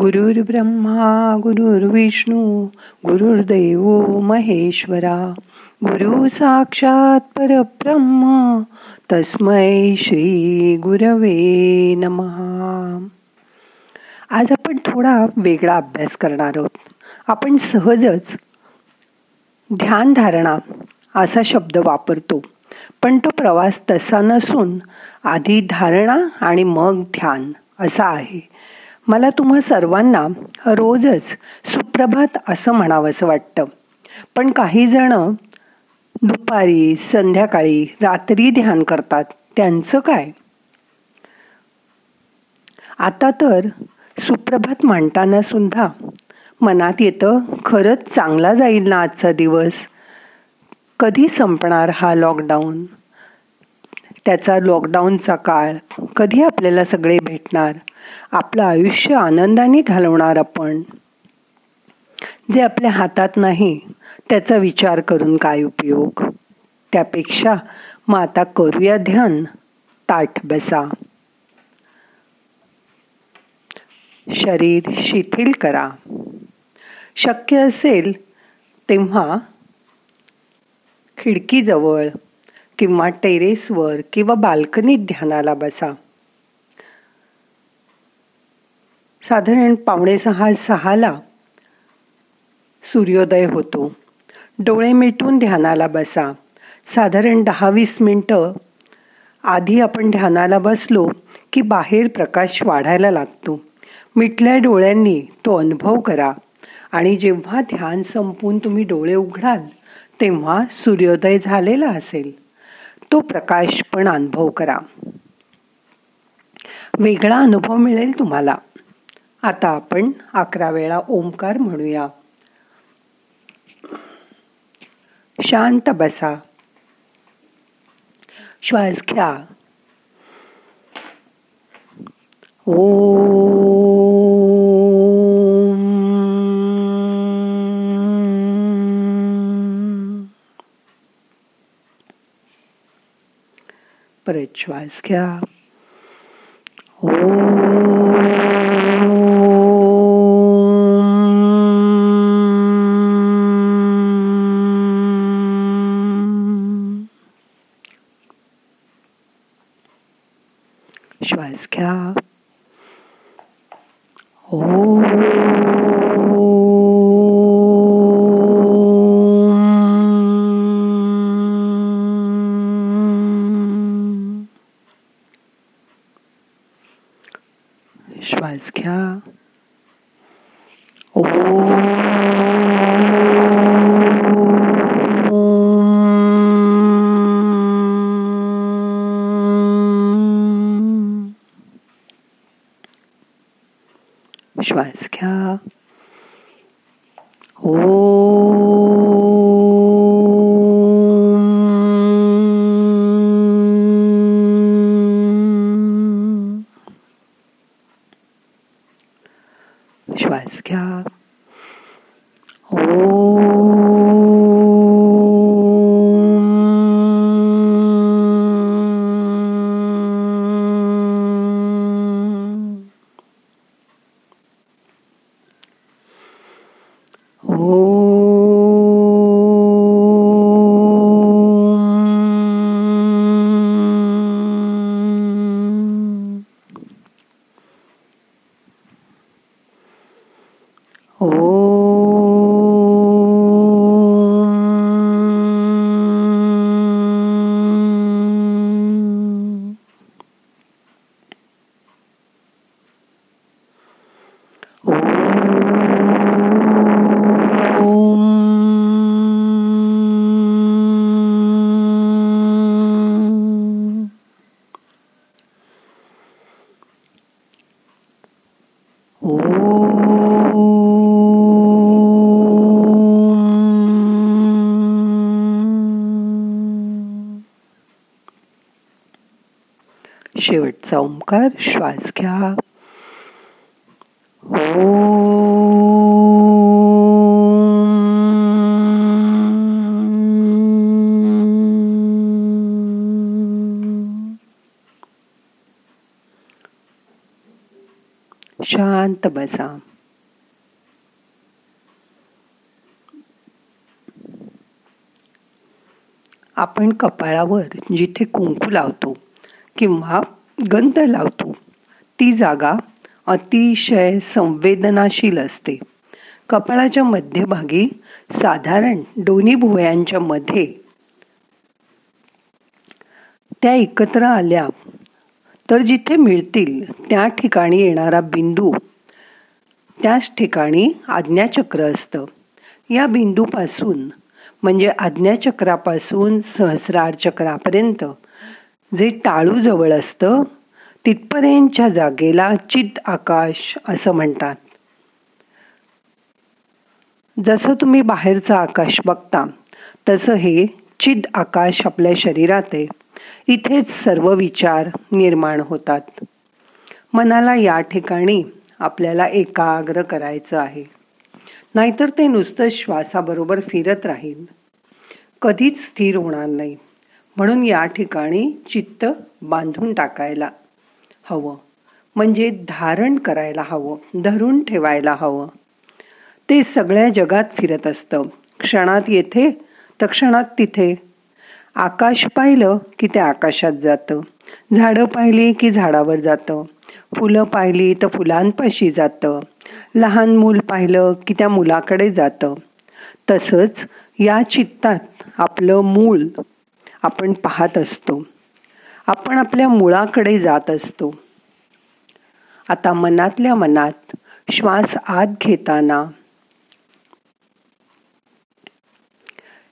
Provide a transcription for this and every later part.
गुरुर् ब्रह्मा गुरुर्विष्णू गुरुर्दैव महेश्वरा. गुरु साक्षात परब्रह्म तस्मै श्री गुरवे नमहा आज आपण थोडा वेगळा अभ्यास करणार आहोत. आपण सहजच ध्यान धारणा असा शब्द वापरतो. पण तो प्रवास तसा नसून आधी धारणा आणि मग ध्यान असा आहे. मला तुम्हा सर्वांना रोजच सुप्रभात असं म्हणावंसं वाटतं. पण काही जण दुपारी संध्याकाळी रात्री ध्यान करतात. त्यांचं काय? आता तर सुप्रभात म्हणताना सुद्धा मनात येतं खरंच चांगला जाईल ना आजचा दिवस? कधी संपणार हा लॉकडाऊन त्याचा लॉकडाऊनचा काळ कधी आपल्याला सगळे भेटणार? आपलं आयुष्य आनंदाने घालवणार आपण. जे आपल्या हातात नाही त्याचा विचार करून काय उपयोग? त्यापेक्षा मग आता करूया ध्यान. ताठ बसा. शरीर शिथिल करा. शक्य असेल तेव्हा खिडकीजवळ किंवा टेरेसवर किंवा बाल्कनीत ध्यानाला बसा. साधारण पावणे सहा सहाला सूर्योदय होतो. डोळे मिटून ध्यानाला बसा. साधारण दहा वीस मिनटं आधी आपण ध्यानाला बसलो की बाहेर प्रकाश वाढायला लागतो. मिटल्या डोळ्यांनी तो अनुभव करा आणि जेव्हा ध्यान संपून तुम्ही डोळे उघडाल तेव्हा सूर्योदय झालेला असेल. तो प्रकाश पण अनुभव करा. वेगळा अनुभव मिळेल तुम्हाला. आता आपण अकरा वेळा ओंकार म्हणूया. शांत बसा. श्वास घ्या. ओ परत श्वास घ्या. ओ श्वास घ्या ओ श्वास घ्या ओ श्वास शेवटचा ओंकार श्वास घ्या शांत बसा. आपण कपाळावर जिथे कुंकू लावतो किंवा गंध लावतो. ती जागा अतिशय संवेदनाशील असते. कपाळाच्या मध्यभागी साधारण दोन्ही भुवयांच्या मध्ये त्या एकत्र आल्या तर जिथे मिळतील त्या ठिकाणी येणारा बिंदू त्याच ठिकाणी आज्ञाचक्र असतं. या बिंदूपासून म्हणजे आज्ञाचक्रापासून सहस्रार चक्रापर्यंत जे टाळू जवळ असतं तिथपर्यंतच्या जागेला चित आकाश असं म्हणतात. जसं तुम्ही बाहेरचं आकाश बघता तसं हे चिद आकाश आपल्या शरीरात आहे. इथेच सर्व विचार निर्माण होतात. मनाला या ठिकाणी आपल्याला एकाग्र करायचं आहे. नाहीतर ते नुसतं श्वासाबरोबर फिरत राहील. कधीच स्थिर होणार नाही. म्हणून या ठिकाणी चित्त बांधून टाकायला हवं. म्हणजे धारण करायला हवं धरून ठेवायला हवं. ते सगळ्या जगात फिरत असतं. क्षणात येथे तर क्षणात तिथे. आकाश पाहिलं की ते आकाशात जातं. झाडं पाहिली की झाडावर जातं. फुलं पाहिली तर फुलांपाशी जातं. लहान मूल पाहिलं की त्या मुलाकडे जातं. तसंच या चित्तात आपलं मूल आपण पाहत असतो. आपण आपल्या मुळाकडे जात असतो. आता मनातल्या मनात श्वास आत घेताना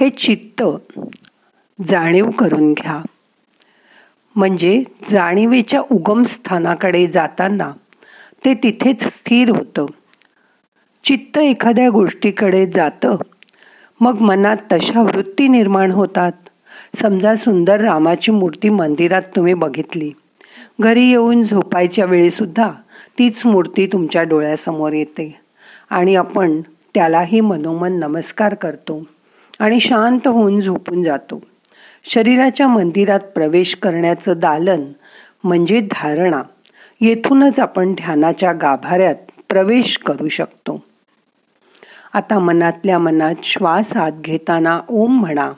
हे चित्त जाणीव करून घ्या. म्हणजे जाणीवेच्या उगमस्थानाकडे जाताना ते तिथेच स्थिर होतं. चित्त एखाद्या गोष्टीकडे जातं मग मनात तशा वृत्ती निर्माण होतात. समजा सुंदर रामाची मूर्ती मंदिरात तुम्ही बघितली. घरी येऊन झोपायच्या वेळी सुद्धा तीच मूर्ती तुमच्या डोळ्यासमोर येते. आणि आपण त्यालाही मनोमन नमस्कार करतो आणि शांत होऊन झोपून जातो. शरीराच्या मंदिरात प्रवेश करण्याचं दालन म्हणजे धारणा. येथूनच आपण ध्यानाच्या गाभाऱ्यात प्रवेश करू शकतो. आता मनातल्या मनात श्वास आत घेताना ओम म्हणा.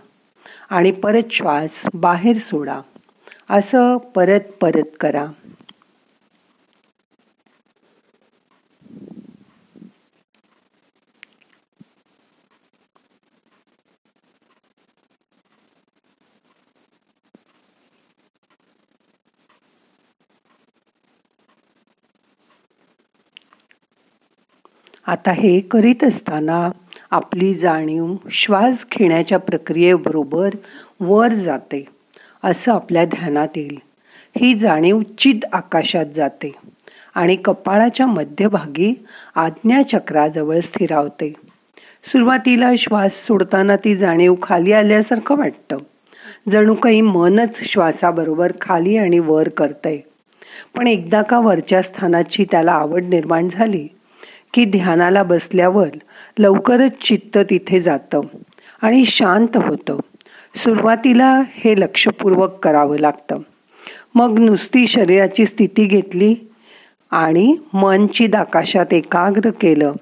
आणि परत श्वास बाहेर सोडा. असं परत परत करा. आता हे करीत असताना आपली जाणीव श्वास घेण्याच्या प्रक्रियेबरोबर वर जाते असं आपल्या ध्यानात येईल. ही जाणीव चिद आकाशात जाते आणि कपाळाच्या मध्यभागी आज्ञाचक्राजवळ स्थिरावते. सुरुवातीला श्वास सोडताना ती जाणीव खाली आल्यासारखं वाटतं. जणू काही मनच श्वासाबरोबर खाली आणि वर करतंय. पण एकदा का वरच्या स्थानाची त्याला आवड निर्माण झाली की ध्यानाला बसल्यावर लवकरच चित्त तिथे जातं आणि शांत होतं. सुरुवातीला हे लक्षपूर्वक करावं लागतं. मग नुसती शरीराची स्थिती घेतली आणि मनची आकाशात एकाग्र केलं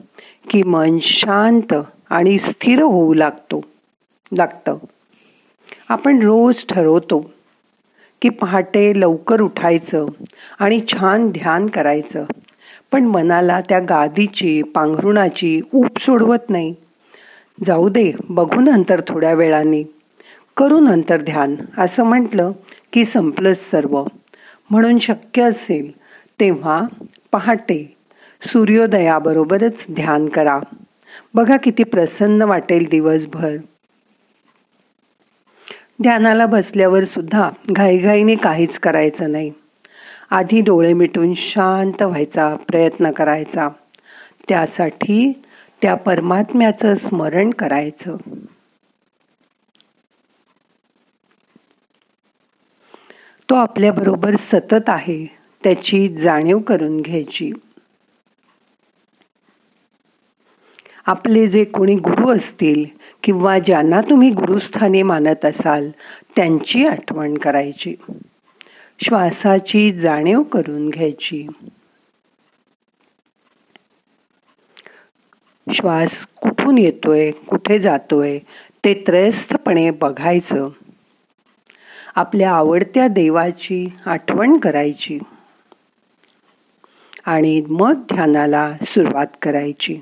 की मन शांत आणि स्थिर होऊ लागतो लागतं. आपण रोज ठरवतो की पहाटे लवकर उठायचं आणि छान ध्यान करायचं. पण मनाला त्या गादीची पांघरुणाची ऊप सोडवत नाही. जाऊ दे बघू नंतर थोड्या वेळाने. करू नंतर ध्यान असं म्हटलं की संपलंच सर्व. म्हणून शक्य असेल तेव्हा पहाटे सूर्योदयाबरोबरच ध्यान करा. बघा किती प्रसन्न वाटेल दिवसभर. ध्यानाला बसल्यावर सुद्धा घाईघाईने काहीच करायचं नाही. आधी डोळे मिटून शांत व्हायचा प्रयत्न करायचा. त्यासाठी त्या परमात्म्याचं स्मरण करायचं. तो आपल्याबरोबर सतत आहे त्याची जाणीव करून घ्यायची. आपले जे कोणी गुरु असतील किंवा ज्यांना तुम्ही गुरुस्थानी मानत असाल त्यांची आठवण करायची. श्वासाची जाणीव करून घ्यायची. श्वास कुठून येतोय कुठे जातोय ते त्रयस्थपणे बघायचं. आपल्या आवडत्या देवाची आठवण करायची. आणि मग ध्यानाला सुरुवात करायची.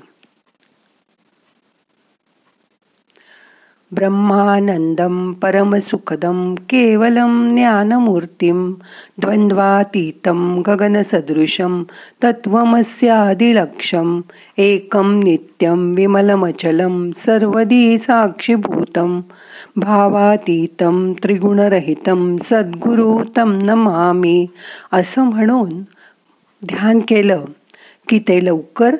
ब्रह्मानंदम परमसुखदं केवलं ज्ञानमूर्तीम द्वंद्वातीतम गगनसदृशं तत्वमस्यादिलक्षम एकं नित्यं विमलमचलं सर्वदी साक्षीभूतम भावातीतं त्रिगुणरहितं सद्गुरु तम नमामी. असं म्हणून ध्यान केलं की ते लवकर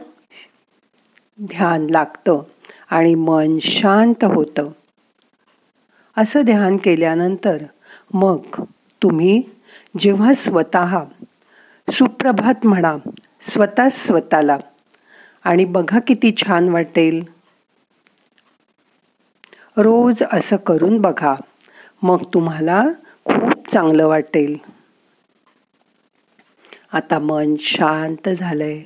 ध्यान लागतं आणि मन शांत होतं. असं ध्यान केल्यानंतर मग तुम्ही जेव्हा स्वतः सुप्रभात म्हणा स्वतः स्वतःला. आणि बघा किती छान वाटेल. रोज असं करून बघा मग तुम्हाला खूप चांगलं वाटेल. आता मन शांत झालंय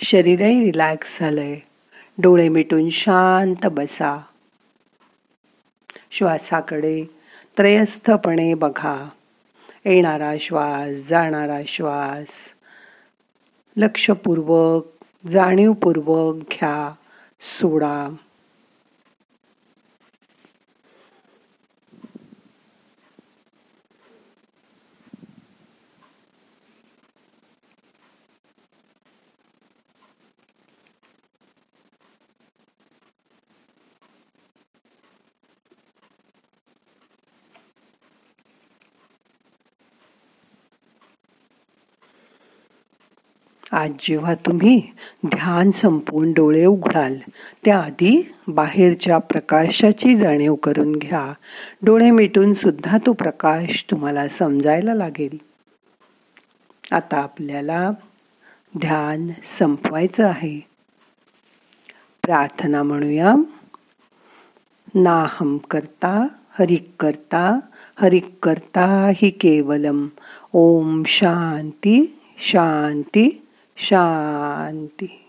शरीरही रिलॅक्स झालंय. डोळे मिटून शांत बसा. श्वासाकडे त्रयस्थपणे बघा. येणारा श्वास जाणारा श्वास. लक्षपूर्वक जाणीवपूर्वक घ्या सोडा. आज जेव्हा तुम्ही ध्यान संपवून डोळे उघडाल त्याआधी बाहेरच्या प्रकाशाची जाणीव करून घ्या. डोळे मिटून सुद्धा तो प्रकाश तुम्हाला समजायला लागेल. आता आपल्याला ध्यान संपवायचं आहे. प्रार्थना म्हणूया. नाहम करता हरिक करता हरिक करता हि केवलम. ओम शांती शांती. शांती.